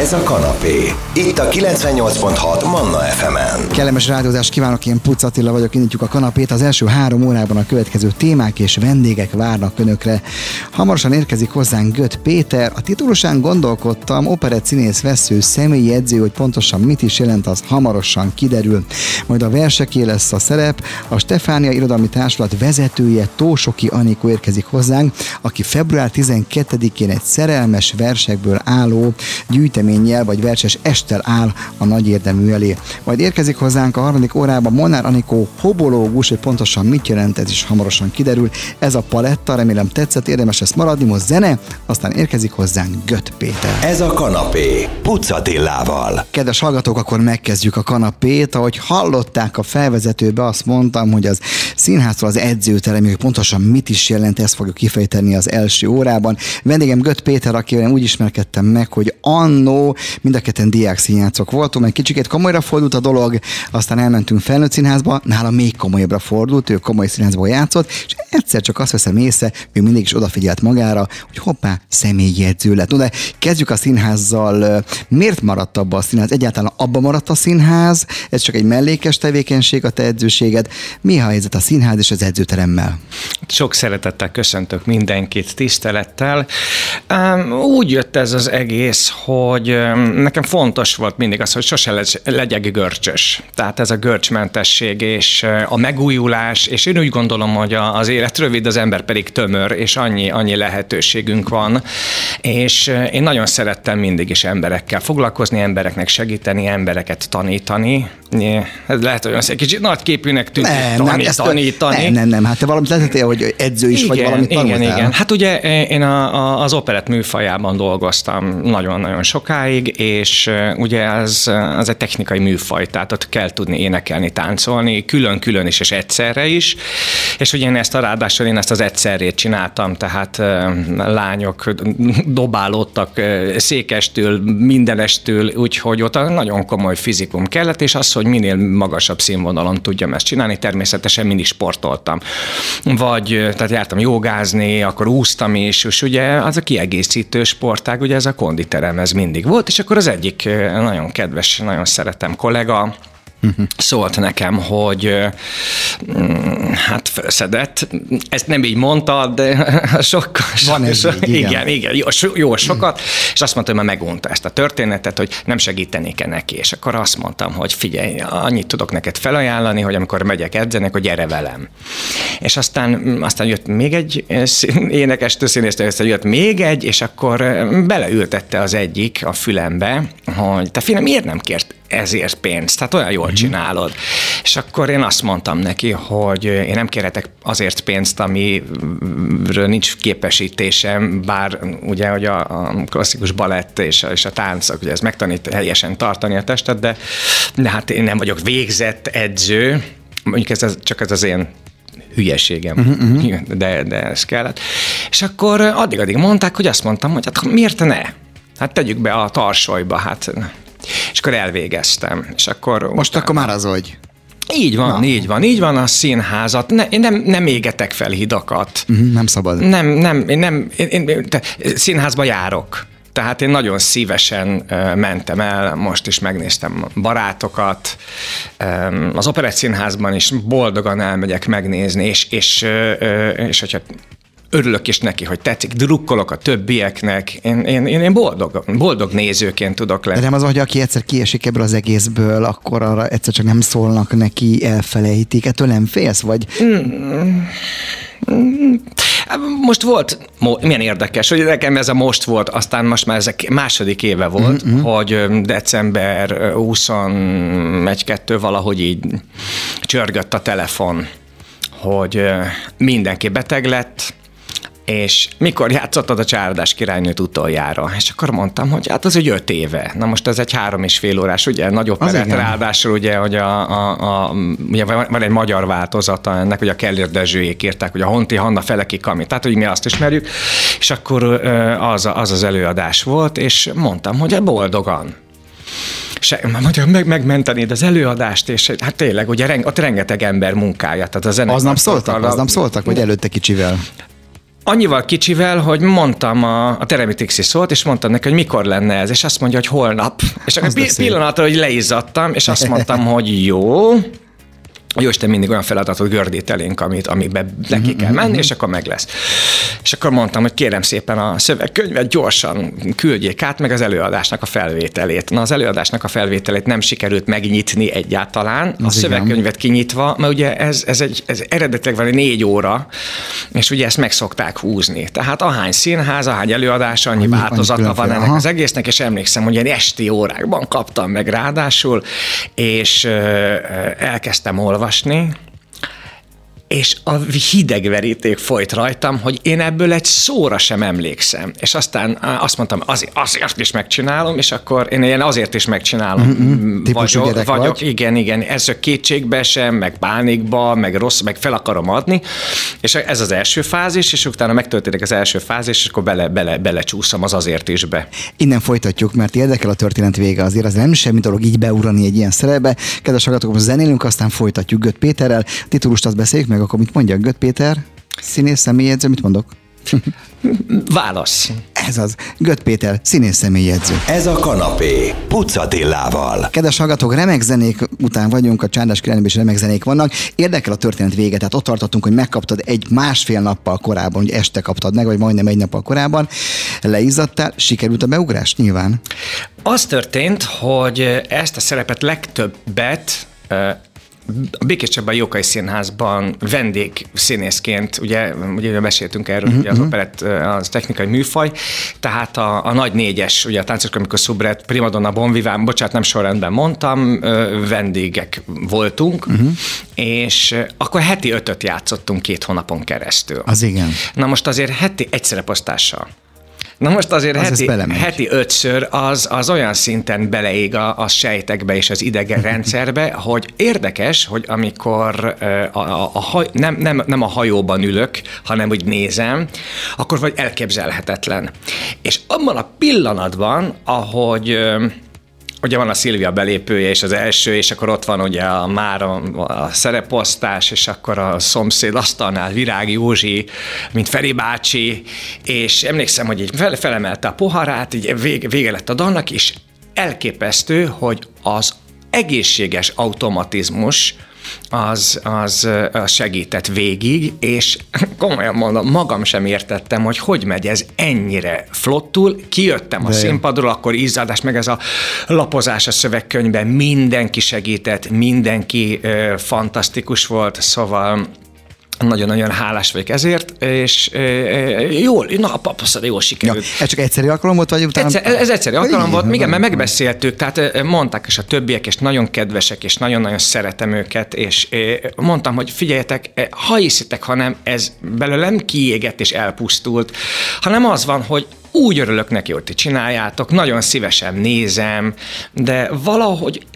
Ez a kanapé. Itt a 98.6 Manna FM-en. Kellemes rádiózást kívánok, én Puc Attila vagyok, indítjuk a kanapét. Az első három órában a következő témák és vendégek várnak önökre. Hamarosan érkezik hozzánk Göt Péter. A titulusán gondolkodtam, operett színész vesző, személyi edző, hogy pontosan mit is jelent, az hamarosan kiderül. Majd a verseké lesz a szerep. A Stefánia Irodalmi Társulat vezetője Tósoki Anikó érkezik hozzánk, aki február 12-én egy szerelmes versekből álló gyűjteménnyel vagy verses estel áll a nagy érdemű elé. Majd érkezik hozzánk a harmadik órában Molnár Anikó hobológus, hogy pontosan mit jelent, ez is hamarosan kiderül. Ez a paletta, remélem tetszett, érdemes ezt maradni, most zene, aztán érkezik hozzánk Göt Péter. Ez a kanapé. Pucatillával. Kedves hallgatók, akkor megkezdjük a kanapét. Ahogy hallották a felvezetőbe, azt mondtam, hogy az színháztól az edzőterem, hogy pontosan mit is jelent, ezt fogjuk kifejteni az első órában. Vendégem Göt Péter, akivel úgy ismerkedtem meg, hogy annó mind a ketten diák színjátszok voltunk, egy kicsikét komolyra fordult a dolog, aztán elmentünk felnőtt színházba, nála még komolyabbra fordult, ő komoly színházból játszott, és egyszer csak azt veszem észre, ő mindig is odafigyelt magára, hogy hoppá, személyjegyző lett. No, de kezdjük a színházzal. Miért maradt abba a színház? Egyáltalán abba maradt a színház? Ez csak egy mellékes tevékenység a te edzőséged. Mi a helyzet a színház és az edzőteremmel? Sok szeretettel köszöntök mindenkit, tisztelettel. Úgy jött ez az egész, hogy nekem fontos volt mindig az, hogy sose legyek görcsös. Tehát ez a görcsmentesség és a megújulás, és én úgy gondolom, hogy az élet rövid, az ember pedig tömör, és annyi, annyi lehetőségünk van. És én nagyon szerettem mindig is emberekkel foglalkozni, embereknek segíteni, embereket tanítani. Ez lehet, hogy egy kicsit nagy képűnek tűnik nem, tanít, nem, tanítani. Nem, nem, nem, hát te valamit lehetettél, hogy edző is igen, vagy valamit tanultál. Igen, igen. Hát ugye én a, a, az operett műfajában dolgoztam nagyon-nagyon sokáig, és ugye az, az egy technikai műfaj, tehát ott kell tudni énekelni, táncolni, külön-külön is, és egyszerre is. És ugye én ezt a ráadásul én ezt az egyszerrét csináltam, tehát lányok dobálódtak székestől, mindenestől, úgyhogy ott nagyon komoly fizikum kellett, és az, hogy minél magasabb színvonalon tudjam ezt csinálni, természetesen mindig sportoltam. Vagy, tehát jártam jogázni, akkor úsztam is, és ugye az a kiegészítő sportág, ugye ez a konditerem, ez mindig volt, és akkor az egyik nagyon kedves, nagyon szeretem kollega, szólt nekem, hogy mm, hát felszedett, ezt nem így mondta, de sokkal. Van ez so, így, igen. igen, igen, jó, so, jó sokat, és azt mondta, hogy már megunta ezt a történetet, hogy nem segítenék-e neki, és akkor azt mondtam, hogy figyelj, annyit tudok neked felajánlani, hogy amikor megyek edzeni, hogy gyere velem. És aztán, aztán jött még egy énekes színész, jött még egy, és akkor beleültette az egyik a fülembe, hogy te fiam, miért nem kért ezért pénzt, tehát olyan jól uh-huh. csinálod. És akkor én azt mondtam neki, hogy én nem kérhetek azért pénzt, amiről nincs képesítésem, bár ugye, hogy a, a klasszikus balett és a, és a táncok, ugye ez megtanít helyesen tartani a testet, de, de hát én nem vagyok végzett edző, mondjuk ez, ez csak ez az én hülyeségem, uh-huh, de, de ez kellett. És akkor addig-addig mondták, hogy azt mondtam, hogy hát miért ne? Hát tegyük be a tarsolyba, hát és akkor elvégeztem. És akkor Most utána... akkor már az vagy. Így van, Na. így van, így van a színházat. Ne, én nem, nem égetek fel hidakat. Uh-huh, nem szabad. Nem, nem, én nem, én, én, te, színházba járok. Tehát én nagyon szívesen mentem el, most is megnéztem barátokat, az Operett Színházban is boldogan elmegyek megnézni, és, és, és hogyha örülök is neki, hogy tetszik, drukkolok a többieknek, én, én, én, boldog, boldog nézőként tudok lenni. De nem az, hogy aki egyszer kiesik ebből az egészből, akkor arra egyszer csak nem szólnak neki, elfelejtik, ettől nem félsz, vagy? Mm. Most volt, milyen érdekes, hogy nekem ez a most volt, aztán most már ez második éve volt, mm-hmm. hogy december 21-2 valahogy így csörgött a telefon, hogy mindenki beteg lett, és mikor játszottad a Csárdás királynőt utoljára? És akkor mondtam, hogy hát az egy öt éve. Na most ez egy három és fél órás, ugye, nagyobb perett, ráadásul ugye, hogy a, a, a, ugye van egy magyar változata ennek, hogy a Kellér Dezsőjék írták, hogy a Honti Hanna Feleki Kami, tehát hogy mi azt ismerjük, és akkor az az, az előadás volt, és mondtam, hogy boldogan se, mondja, meg, megmentenéd az előadást, és hát tényleg, ugye ott rengeteg ember munkája. Tehát a zene aznap szóltak, aznap szóltak, vagy előtte kicsivel? Annyival kicsivel, hogy mondtam a, a Teremitixi szót, és mondtam neki, hogy mikor lenne ez, és azt mondja, hogy holnap. És akkor pillanatra, hogy leizzadtam, és azt mondtam, hogy jó, jó Isten mindig olyan feladatot gördít elénk, amit, amiben neki kell menni, és akkor meg lesz. És akkor mondtam, hogy kérem szépen a szövegkönyvet gyorsan küldjék át, meg az előadásnak a felvételét. Na, az előadásnak a felvételét nem sikerült megnyitni egyáltalán. A szövegkönyvet kinyitva, mert ugye ez, ez, egy, ez eredetileg egy négy óra, és ugye ezt meg szokták húzni. Tehát ahány színház, ahány előadás, annyi, annyi változata annyi van ennek aha. az egésznek, és emlékszem, hogy ilyen esti órákban kaptam meg ráadásul, és elkezdtem olvasni, olvasni, és a hidegveríték folyt rajtam, hogy én ebből egy szóra sem emlékszem. És aztán azt mondtam, azért, azért is megcsinálom, és akkor én ilyen azért is megcsinálom. Mm-hmm. Vagyok, vagyok vagy? igen, igen. Ez a kétségbe sem, meg pánikba, meg rossz, meg fel akarom adni. És ez az első fázis, és utána megtörténik az első fázis, és akkor bele, bele, belecsúszom az azért is be. Innen folytatjuk, mert érdekel a történet vége azért. Az nem semmi dolog így beurani egy ilyen szerepbe. Kedves hallgatók, zenélünk, aztán folytatjuk Göt Péterrel. Titulust azt beszéljük meg, akkor mit mondja Göt Péter? Színész személyedző, mit mondok? Válasz. Ez az. Göt Péter, színész személyedző. Ez a kanapé. Pucatillával. Kedves hallgatók, remek zenék után vagyunk, a Csándás királynőben is remek zenék vannak. Érdekel a történet vége, tehát ott tartottunk, hogy megkaptad egy másfél nappal korábban, hogy este kaptad meg, vagy majdnem egy nappal korábban. Leizzadtál, sikerült a beugrás nyilván? Az történt, hogy ezt a szerepet legtöbbet a Békés Csaba Jókai Színházban vendég színészként, ugye, ugye meséltünk erről, uh-huh. ugye az mhm. operett az technikai műfaj, tehát a, a nagy négyes, ugye a táncos amikor szubret, primadonna, bonviván, bocsánat, nem sorrendben mondtam, vendégek voltunk, uh-huh. és akkor heti ötöt játszottunk két hónapon keresztül. Az igen. Na most azért heti egy szereposztással Na most azért az heti, heti ötször az, az olyan szinten beleég a, a sejtekbe és az idegenrendszerbe, hogy érdekes, hogy amikor a, a, a haj, nem, nem, nem a hajóban ülök, hanem úgy nézem, akkor vagy elképzelhetetlen. És abban a pillanatban, ahogy ugye van a Szilvia belépője és az első, és akkor ott van ugye a, már a, a szereposztás, és akkor a szomszéd asztalnál Virág Józsi, mint Feri bácsi, és emlékszem, hogy így fel, felemelte a poharát, így vége, vége lett a dalnak, és elképesztő, hogy az egészséges automatizmus, az, az, az segített végig, és komolyan mondom, magam sem értettem, hogy hogy megy ez ennyire flottul. Kijöttem a színpadról, akkor izzadás, meg ez a lapozás a szövegkönyvben, mindenki segített, mindenki ö, fantasztikus volt, szóval nagyon-nagyon hálás vagyok ezért, és e, jól, na, papaszad, jól sikerült. Ja, ez csak egyszerű alkalom volt, vagy utána? Egyszer, ez egyszerű alkalom volt, igen, mert megbeszéltük, tehát mondták is a többiek, és nagyon kedvesek, és nagyon-nagyon szeretem őket, és mondtam, hogy figyeljetek, ha hiszitek, hanem ez belőlem kiégett és elpusztult, hanem az van, hogy úgy örülök neki, hogy ti csináljátok, nagyon szívesen nézem, de valahogy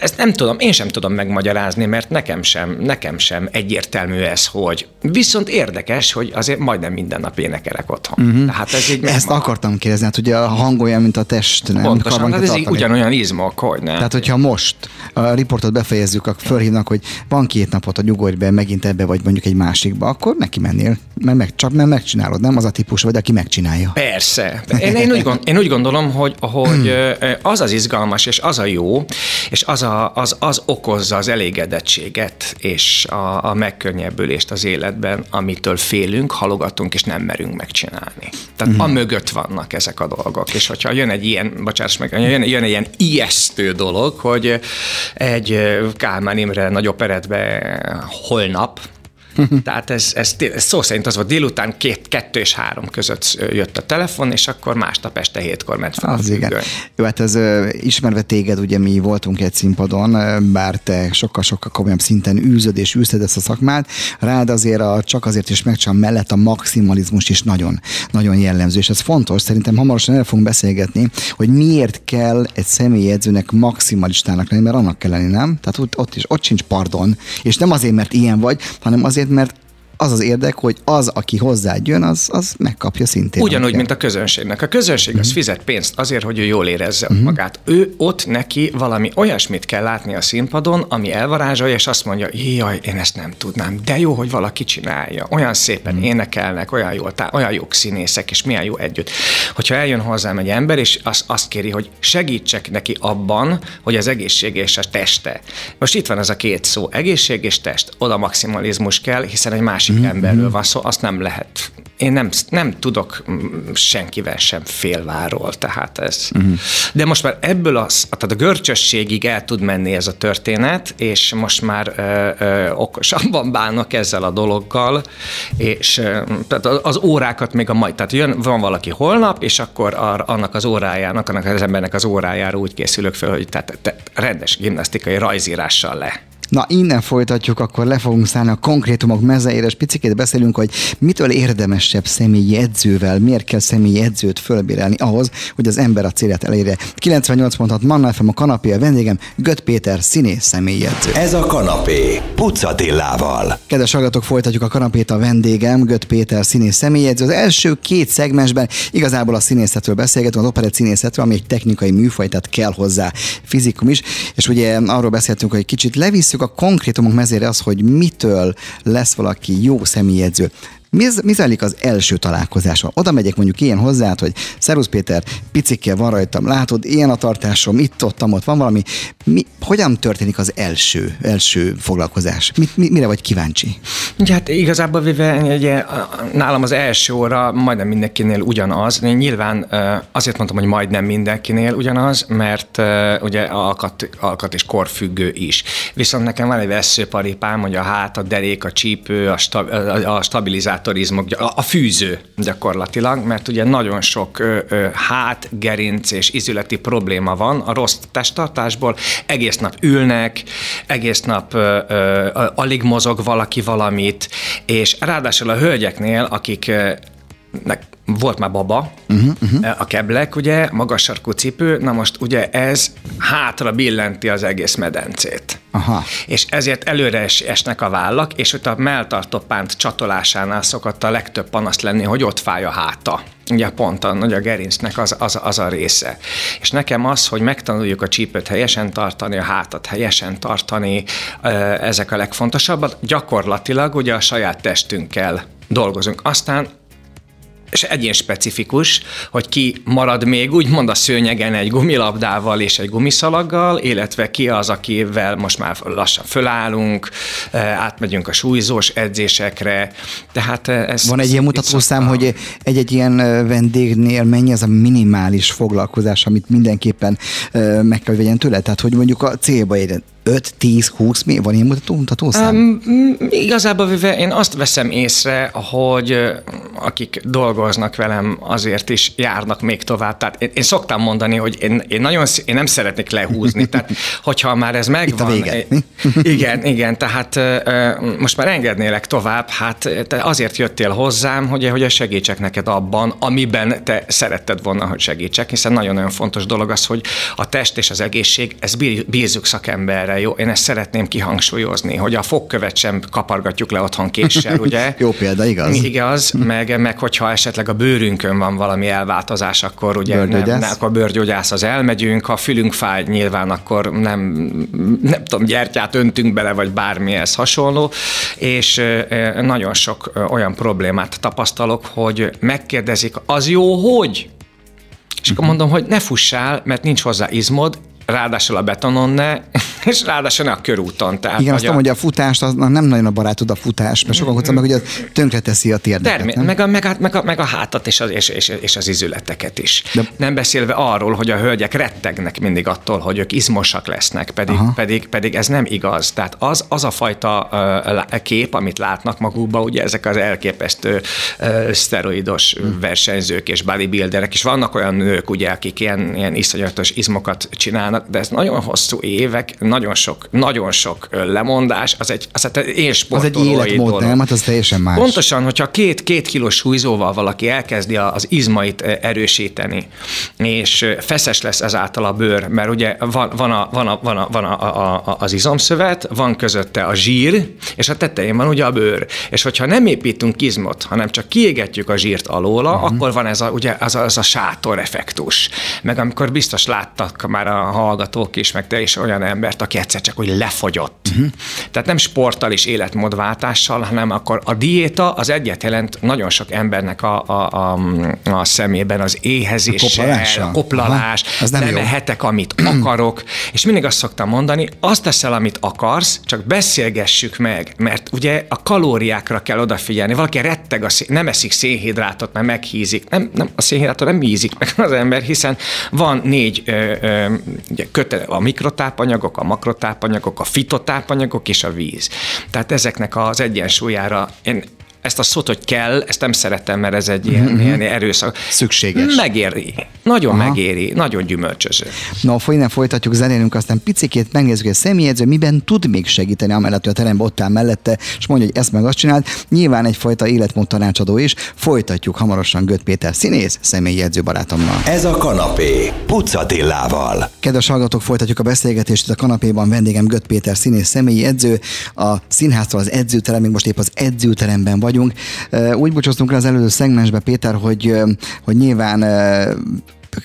ezt nem tudom, én sem tudom megmagyarázni, mert nekem sem, nekem sem egyértelmű ez, hogy viszont érdekes, hogy azért majdnem minden nap énekelek otthon. Uh-huh. Tehát ez így Ezt megvan. akartam kérdezni, hát ugye a hangolja, mint a test, nem? Pontosan, hát ez így ugyanolyan izmok, hogy nem. Tehát, hogyha most a riportot befejezzük, akkor fölhívnak, hogy van két napot a nyugodj be, megint ebbe vagy mondjuk egy másikba, akkor neki mennél, mert meg, csak mert megcsinálod, nem az a típus vagy, aki megcsinálja. Persze. Én, én, úgy, gond, én úgy gondolom, hogy, hogy az az izgalmas, és az a jó, és az, a, az, az okozza az elégedettséget, és a, a megkönnyebbülést az életben, amitől félünk, halogatunk, és nem merünk megcsinálni. Tehát mm. a mögött vannak ezek a dolgok. És hogyha jön egy ilyen, bocsáss meg, jön, jön egy ilyen ijesztő dolog, hogy egy Kálmán Imre nagy operetbe holnap, Tehát ez, ez, ez szó szerint az volt, délután két, kettő és három között jött a telefon, és akkor másnap este hétkor ment fel az igen. Jó, hát ez ismerve téged, ugye mi voltunk egy színpadon, bár te sokkal-sokkal komolyabb szinten űzöd és űzted ezt a szakmát, rád azért a, csak azért is megcsam mellett a maximalizmus is nagyon, nagyon jellemző, és ez fontos, szerintem hamarosan el fogunk beszélgetni, hogy miért kell egy személyedzőnek maximalistának lenni, mert annak kell lenni, nem? Tehát ott, ott is, ott sincs pardon, és nem azért, mert ilyen vagy, hanem azért, mert az az érdek, hogy az, aki hozzád jön, az, az megkapja szintén. Ugyanúgy, mint a közönségnek. A közönség uh-huh. az mhm. fizet pénzt azért, hogy ő jól érezze uh-huh. magát. Ő ott neki valami olyasmit kell látni a színpadon, ami elvarázsolja, és azt mondja, jaj, én ezt nem tudnám, de jó, hogy valaki csinálja. Olyan szépen uh-huh. énekelnek, olyan jó, tá- olyan jók színészek, és milyen jó együtt. Hogyha eljön hozzám egy ember, és azt, azt kéri, hogy segítsek neki abban, hogy az egészség és a teste. Most itt van ez a két szó, egészség és test. Oda maximalizmus kell, hiszen egy másik mm-hmm. emberről van szó, azt nem lehet én nem, nem tudok senkivel sem félváról, tehát ez. Uh-huh. De most már ebből az, tehát a görcsösségig el tud menni ez a történet, és most már ö, ö, okosabban bánok ezzel a dologgal, és ö, tehát az órákat még a mai, tehát jön, van valaki holnap, és akkor ar, annak az órájának, annak az embernek az órájára úgy készülök fel, hogy tehát, tehát rendes gimnasztikai rajzírással le. Na, innen folytatjuk, akkor le fogunk szállni a konkrétumok mezeire, és picikét beszélünk, hogy mitől érdemesebb személyi edzővel, miért kell személyi edzőt fölbérelni ahhoz, hogy az ember a célját elérje. 98 pontot Manna FM a kanapé a vendégem, Göt Péter, színész személyi edző. Ez a kanapé, Pucatillával. Kedves hallgatók, folytatjuk a kanapét a vendégem, Göt Péter, színész személyi edző. Az első két szegmensben igazából a színészetről beszélgetünk, az operett színészetről, ami egy technikai műfaj, tehát kell hozzá fizikum is, és ugye arról beszéltünk, hogy kicsit levisszük a konkrétumok mezére az, hogy mitől lesz valaki jó személyedző. Mi, mi zajlik az első találkozáson? Oda megyek mondjuk ilyen hozzá, hogy Szerusz Péter, picikkel van rajtam, látod, ilyen a tartásom, itt, ott, ott van valami. Mi, hogyan történik az első, első foglalkozás? Mi, mi, mire vagy kíváncsi? Hát igazából véve, ugye, nálam az első óra majdnem mindenkinél ugyanaz. Én nyilván azért mondtam, hogy majdnem mindenkinél ugyanaz, mert ugye alkat, alkat és korfüggő is. Viszont nekem van egy veszőparipám, hogy a hát, a derék, a csípő, a, stab, a stabilizáció indikátorizmok, a fűző gyakorlatilag, mert ugye nagyon sok hát, gerinc és izületi probléma van a rossz testtartásból. Egész nap ülnek, egész nap ö, ö, alig mozog valaki valamit, és ráadásul a hölgyeknél, akik volt már baba, uh-huh, uh-huh. a keblek, ugye, magas sarkú cipő, na most ugye ez hátra billenti az egész medencét. Aha. És ezért előre es, esnek a vállak, és ott a melltartó pánt csatolásánál szokott a legtöbb panaszt lenni, hogy ott fáj a háta. Ugye pont a, a gerincnek az, az, az a része. És nekem az, hogy megtanuljuk a csípőt helyesen tartani, a hátat helyesen tartani, ezek a legfontosabbak. Gyakorlatilag ugye a saját testünkkel dolgozunk. Aztán és egyén specifikus, hogy ki marad még úgymond a szőnyegen egy gumilabdával és egy gumiszalaggal, illetve ki az, akivel most már lassan fölállunk, eh, átmegyünk a súlyzós edzésekre. Tehát eh, ez, Van egy ilyen mutatószám, hogy egy-egy ilyen eh, vendégnél mennyi az a minimális foglalkozás, amit mindenképpen meg kell, vegyen tőle? Tehát, hogy mondjuk a célba érjen 5, 10, 20, mi? Van ilyen mutató, mutatószám? Um, igazából véve én azt veszem észre, hogy akik dolgoznak velem, azért is járnak még tovább. Tehát én, én szoktam mondani, hogy én, én nagyon én nem szeretnék lehúzni. Tehát, hogyha már ez megvan. Itt a vége. igen, igen, tehát most már engednélek tovább, hát te azért jöttél hozzám, hogy, hogy segítsek neked abban, amiben te szeretted volna, hogy segítsek, hiszen nagyon-nagyon fontos dolog az, hogy a test és az egészség, ez bízzuk szakemberre, jó, én ezt szeretném kihangsúlyozni, hogy a fogkövet sem kapargatjuk le otthon késsel, ugye? Jó példa, igaz? Igaz, meg, meg hogyha esetleg a bőrünkön van valami elváltozás, akkor ugye nem, nem, akkor bőrgyógyászhoz elmegyünk, ha fülünk fáj nyilván, akkor nem, nem tudom, gyertyát öntünk bele, vagy bármihez hasonló, és nagyon sok olyan problémát tapasztalok, hogy megkérdezik, az jó, hogy? És akkor mondom, hogy ne fussál, mert nincs hozzá izmod, ráadásul a betonon ne, és ráadásul ne a körúton. Tehát, Igen, azt mondom, hogy a futást, az nem nagyon a barátod a futás, mert sokan mm-hmm. meg, hogy az tönkreteszi a térdeket. Termé- meg, a, meg, a, meg, a, meg a hátat és az, és, és, és az izületeket is. De... Nem beszélve arról, hogy a hölgyek rettegnek mindig attól, hogy ők izmosak lesznek, pedig, pedig, pedig ez nem igaz. Tehát az, az a fajta uh, kép, amit látnak magukba, ugye ezek az elképesztő uh, szteroidos mm. versenyzők és bodybuilderek, és vannak olyan nők, ugye, akik ilyen, ilyen iszonyatos izmokat csinálnak, de ez nagyon hosszú évek, nagyon sok, nagyon sok lemondás, az egy, az, hát én Az egy életmód, dolog. nem? Hát az teljesen más. Pontosan, hogyha két, két kilós súlyzóval valaki elkezdi az izmait erősíteni, és feszes lesz ezáltal a bőr, mert ugye van, van, a, van, a, van, a, van a, a, a, az izomszövet, van közötte a zsír, és a tetején van ugye a bőr. És hogyha nem építünk izmot, hanem csak kiégetjük a zsírt alóla, uh-huh. akkor van ez a, ugye, az a, az a sátor effektus. Meg amikor biztos láttak már a hallgatók is, meg te is olyan embert, aki egyszer csak úgy lefogyott. Uh-huh. Tehát nem sporttal és életmódváltással, hanem akkor a diéta az egyet jelent nagyon sok embernek a, a, a, a szemében az éhezés, a koplalás, Aha, nem, nem ehetek, amit akarok, és mindig azt szoktam mondani, azt teszel, amit akarsz, csak beszélgessük meg, mert ugye a kalóriákra kell odafigyelni. Valaki retteg, a szén, nem eszik szénhidrátot, mert meghízik. Nem, nem, a szénhidrátot nem hízik meg az ember, hiszen van négy ö, ö, ugye, kötele, a mikrotápanyagok, a makrotápanyagok, a fitotápanyagok és a víz. Tehát ezeknek az egyensúlyára én ezt a szót, hogy kell, ezt nem szeretem, mert ez egy ilyen, mm-hmm. ilyen erőszak. Szükséges. Megéri. Nagyon Aha. megéri. Nagyon gyümölcsöző. Na, no, innen folytatjuk, zenélünk, aztán picikét megnézzük, hogy a személyedző miben tud még segíteni, amellett, hogy a teremben ott áll mellette, és mondja, hogy ezt meg azt csinált. Nyilván egyfajta életmód tanácsadó is. Folytatjuk hamarosan Göt Péter színész, személyedző barátommal. Ez a kanapé, Pucatillával. Kedves hallgatók, folytatjuk a beszélgetést. a kanapéban vendégem Göt Péter színész, személyi edző. A színháztól az edzőterem, még most épp az edzőteremben vagyunk vagyunk. Úgy bocsoztunk le az előző szegmensbe, Péter, hogy, hogy nyilván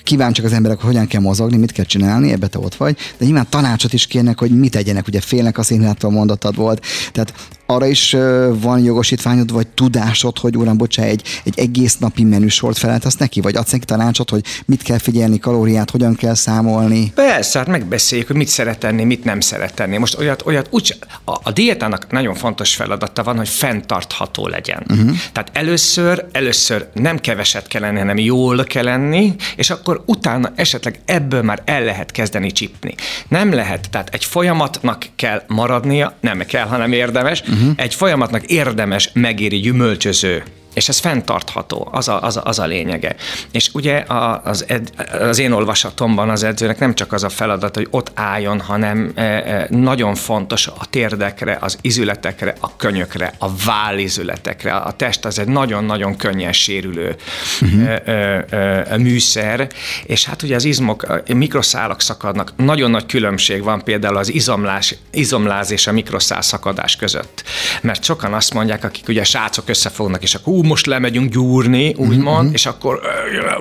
kíváncsiak az emberek, hogy hogyan kell mozogni, mit kell csinálni, ebbe te ott vagy, de nyilván tanácsot is kérnek, hogy mit tegyenek, ugye félnek a színhától mondatod volt. Tehát arra is van jogosítványod, vagy tudásod, hogy uram, bocsánat, egy, egy egész napi menüsort feleltesz neki, vagy adsz neki tanácsot, hogy mit kell figyelni, kalóriát, hogyan kell számolni? Persze, hát megbeszéljük, hogy mit szeret tenni, mit nem szeret tenni. Most olyat, olyat úgy, a, a diétának nagyon fontos feladata van, hogy fenntartható legyen. Uh-huh. Tehát először, először nem keveset kell lenni, hanem jól kell lenni, és akkor utána esetleg ebből már el lehet kezdeni csipni. Nem lehet, tehát egy folyamatnak kell maradnia, nem kell, hanem érdemes, uh-huh. egy folyamatnak érdemes megéri gyümölcsöző és ez fenntartható, az a, az a, az a lényege. És ugye az, ed, az én olvasatomban az edzőnek nem csak az a feladat, hogy ott álljon, hanem e, e, nagyon fontos a térdekre, az izületekre, a könyökre, a vállizületekre. A test az egy nagyon-nagyon könnyen sérülő uh-huh. műszer, és hát ugye az izmok, a mikroszálak szakadnak. Nagyon nagy különbség van például az izomlás, izomláz és a mikroszál szakadás között. Mert sokan azt mondják, akik ugye srácok összefognak, és akkor most lemegyünk gyúrni, úgymond, mm-hmm. és akkor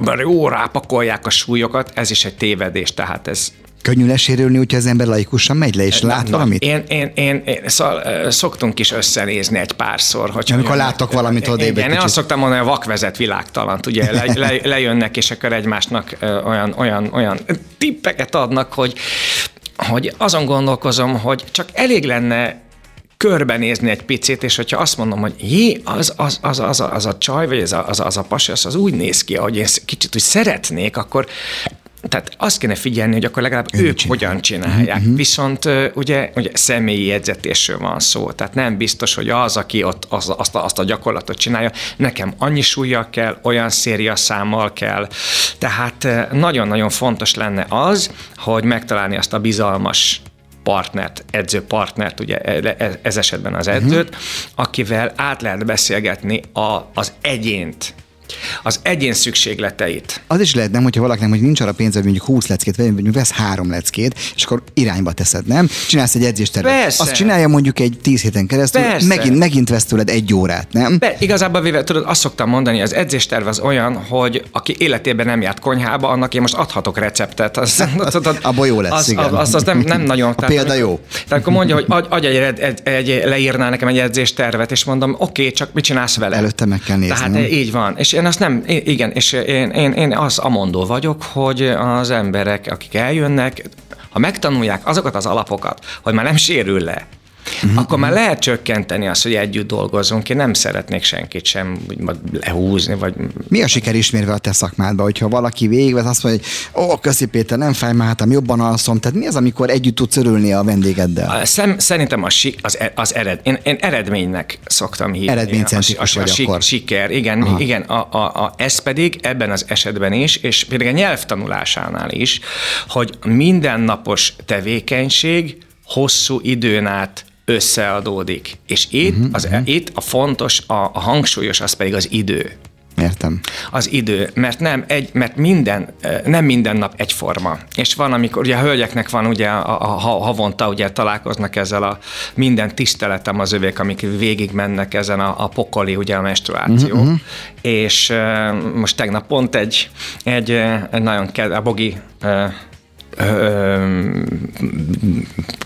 mert jó, rápakolják a súlyokat, ez is egy tévedés, tehát ez Könnyű lesérülni, úgyhogy az ember laikusan megy le, és lát Na, valamit? Én, én, én, én szal, szoktunk is összenézni egy párszor. Hogy Amikor láttok valamit odébb Igen, én azt szoktam mondani, a vakvezet világtalant, ugye le, le, lejönnek, és akkor egymásnak olyan, olyan, olyan tippeket adnak, hogy hogy azon gondolkozom, hogy csak elég lenne körbenézni egy picit, és hogyha azt mondom, hogy jé, az, az, az, az, a, az a csaj, vagy az a, az, a, az a pasi, az, az úgy néz ki, ahogy én kicsit úgy szeretnék, akkor tehát azt kéne figyelni, hogy akkor legalább Ő ők csinál. hogyan csinálják. Uh-huh. Viszont ugye, ugye személyi jegyzetésről van szó, tehát nem biztos, hogy az, aki ott az, azt, a, azt a gyakorlatot csinálja, nekem annyi súlya kell, olyan széria számmal kell. Tehát nagyon-nagyon fontos lenne az, hogy megtalálni azt a bizalmas partnert, edzőpartnert, ugye e, e, ez esetben az edzőt, uh-huh. akivel át lehet beszélgetni a, az egyént, az egyén szükségleteit. Az is lehet, nem, hogyha valakinek hogy nincs arra pénze, hogy mondjuk 20 leckét, vagy mondjuk vesz három leckét, és akkor irányba teszed, nem? Csinálsz egy edzéstervet. Persze. Azt csinálja mondjuk egy 10 héten keresztül, Persze. megint, megint vesz tőled egy órát, nem? Be, igazából véve, tudod, azt szoktam mondani, az edzésterv az olyan, hogy aki életében nem járt konyhába, annak én most adhatok receptet. Az, tudod, Abból jó lesz, az, igen. Az, az, nem, nem nagyon. A tehát, példa jó. Tehát akkor mondja, hogy adj, adj egy, egy, egy, leírnál nekem egy edzéstervet, és mondom, oké, okay, csak mit csinálsz vele? Előtte meg kell nézni. Tehát így van. És én azt nem, igen, és én, én, én az amondó vagyok, hogy az emberek, akik eljönnek, ha megtanulják azokat az alapokat, hogy már nem sérül le, uh-huh. akkor már lehet csökkenteni azt, hogy együtt dolgozunk. Én nem szeretnék senkit sem lehúzni. Vagy... Mi a siker ismérve a te szakmádban, hogyha valaki végigvesz, azt mondja, hogy ó, köszi Péter, nem fáj, már hát jobban alszom. Tehát mi az, amikor együtt tudsz örülni a vendégeddel? Szem, szerintem az, az, e- az ered, én, én eredménynek szoktam hívni. Eredménycentrikus vagy a, a, a, siker, igen, Aha. igen a, a, a, ez pedig ebben az esetben is, és pedig a nyelvtanulásánál is, hogy mindennapos tevékenység hosszú időn át összeadódik. És itt, uh-huh, az, uh-huh. itt a fontos, a, a hangsúlyos az pedig az idő. Értem. Az idő, mert nem egy, mert minden, nem minden nap egyforma. És van, amikor ugye a hölgyeknek van ugye a, a, a havonta ugye találkoznak ezzel a minden tiszteletem az övék, amik végig mennek ezen a, a pokoli ugye a menstruáció. Uh-huh. És uh, most tegnap pont egy, egy, egy nagyon kedves, a Bogi uh,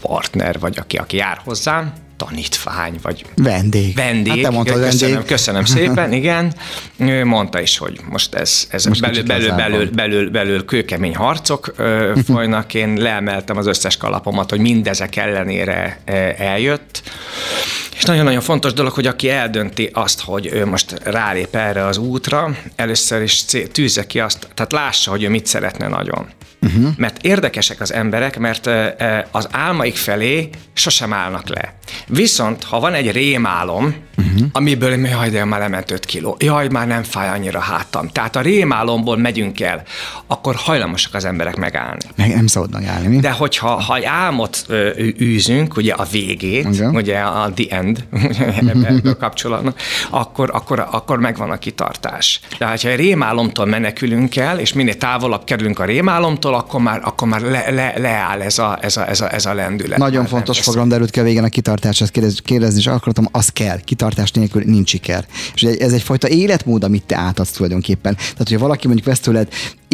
partner, vagy aki, aki jár hozzám, tanítvány, vagy vendég. Vendég. Hát te mondtad, köszönöm, vendég. köszönöm szépen, igen. Ő mondta is, hogy most ez, ez most belül, belül, belül, belül, belül kőkemény harcok ö, folynak. Én leemeltem az összes kalapomat, hogy mindezek ellenére eljött. És nagyon-nagyon fontos dolog, hogy aki eldönti azt, hogy ő most rálép erre az útra, először is tűzze ki azt, tehát lássa, hogy ő mit szeretne nagyon. Uh-huh. Mert érdekesek az emberek, mert az álmaik felé sosem állnak le. Viszont, ha van egy rémálom, uh-huh. amiből jaj, de már lement 5 kiló, jaj, már nem fáj annyira hátam. Tehát a rémálomból megyünk el, akkor hajlamosak az emberek megállni. Meg nem szabad megállni, mi? De hogyha ha álmot ö, űzünk, ugye a végét, okay. ugye a the end, ebből kapcsolatban, akkor, akkor, akkor megvan a kitartás. De ha egy rémálomtól menekülünk el, és minél távolabb kerülünk a rémálomtól, akkor már, akkor már le, le, leáll ez a, ez a, ez a, ez a lendület. Nagyon már fontos fogalom derült ki a végén a kitartás, ezt kérdezni, kérdezni és akartam, az kell. Kitartás nélkül nincs siker. És ez egyfajta életmód, amit te átadsz tulajdonképpen. Tehát, hogyha valaki mondjuk vesz tőled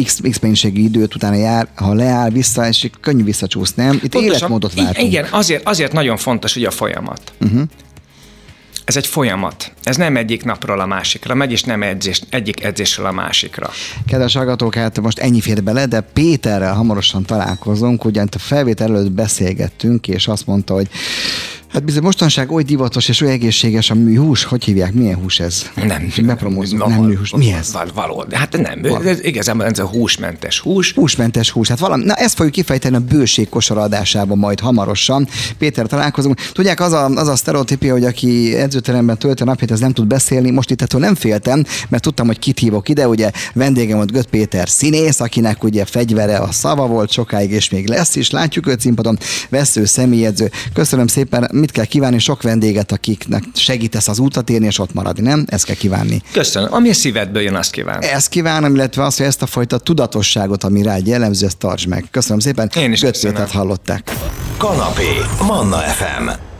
X, X mennyiségű időt utána jár, ha leáll vissza, és könnyű visszacsúszni, nem? Itt Pontosan, életmódot váltunk. Igen, azért, azért nagyon fontos ugye a folyamat. Uh-huh. Ez egy folyamat. Ez nem egyik napról a másikra megy, és nem edzés, egyik edzésről a másikra. Kedves hallgatók, hát most ennyi fér bele, de Péterrel hamarosan találkozunk, ugyanis a felvétel előtt beszélgettünk, és azt mondta, hogy Hát bizony mostanság oly divatos és oly egészséges a műhús. Hogy hívják? Milyen hús ez? Nem. Bepromózunk, nem műhús. Mi ez? Val, való. Hát nem. Val. Ez igazából ez a húsmentes hús. Húsmentes hús. Hát valami. Na ezt fogjuk kifejteni a bőség kosaradásában majd hamarosan. Péter találkozunk. Tudják, az a, az a sztereotípia, hogy aki edzőteremben tölti a napját, ez nem tud beszélni. Most itt ettől nem féltem, mert tudtam, hogy kit hívok ide. Ugye vendégem volt Göt Péter színész, akinek ugye fegyvere a szava volt sokáig, és még lesz is. Látjuk őt színpadon. Vesző, személyedző. Köszönöm szépen mit kell kívánni? Sok vendéget, akiknek segítesz az útat érni, és ott maradni, nem? Ezt kell kívánni. Köszönöm. Ami a szívedből jön, azt kívánom. Ezt kívánom, illetve azt, hogy ezt a fajta tudatosságot, ami rá jellemző, ezt tarts meg. Köszönöm szépen. Én is köszönöm. hallották. Kanapé, Manna FM.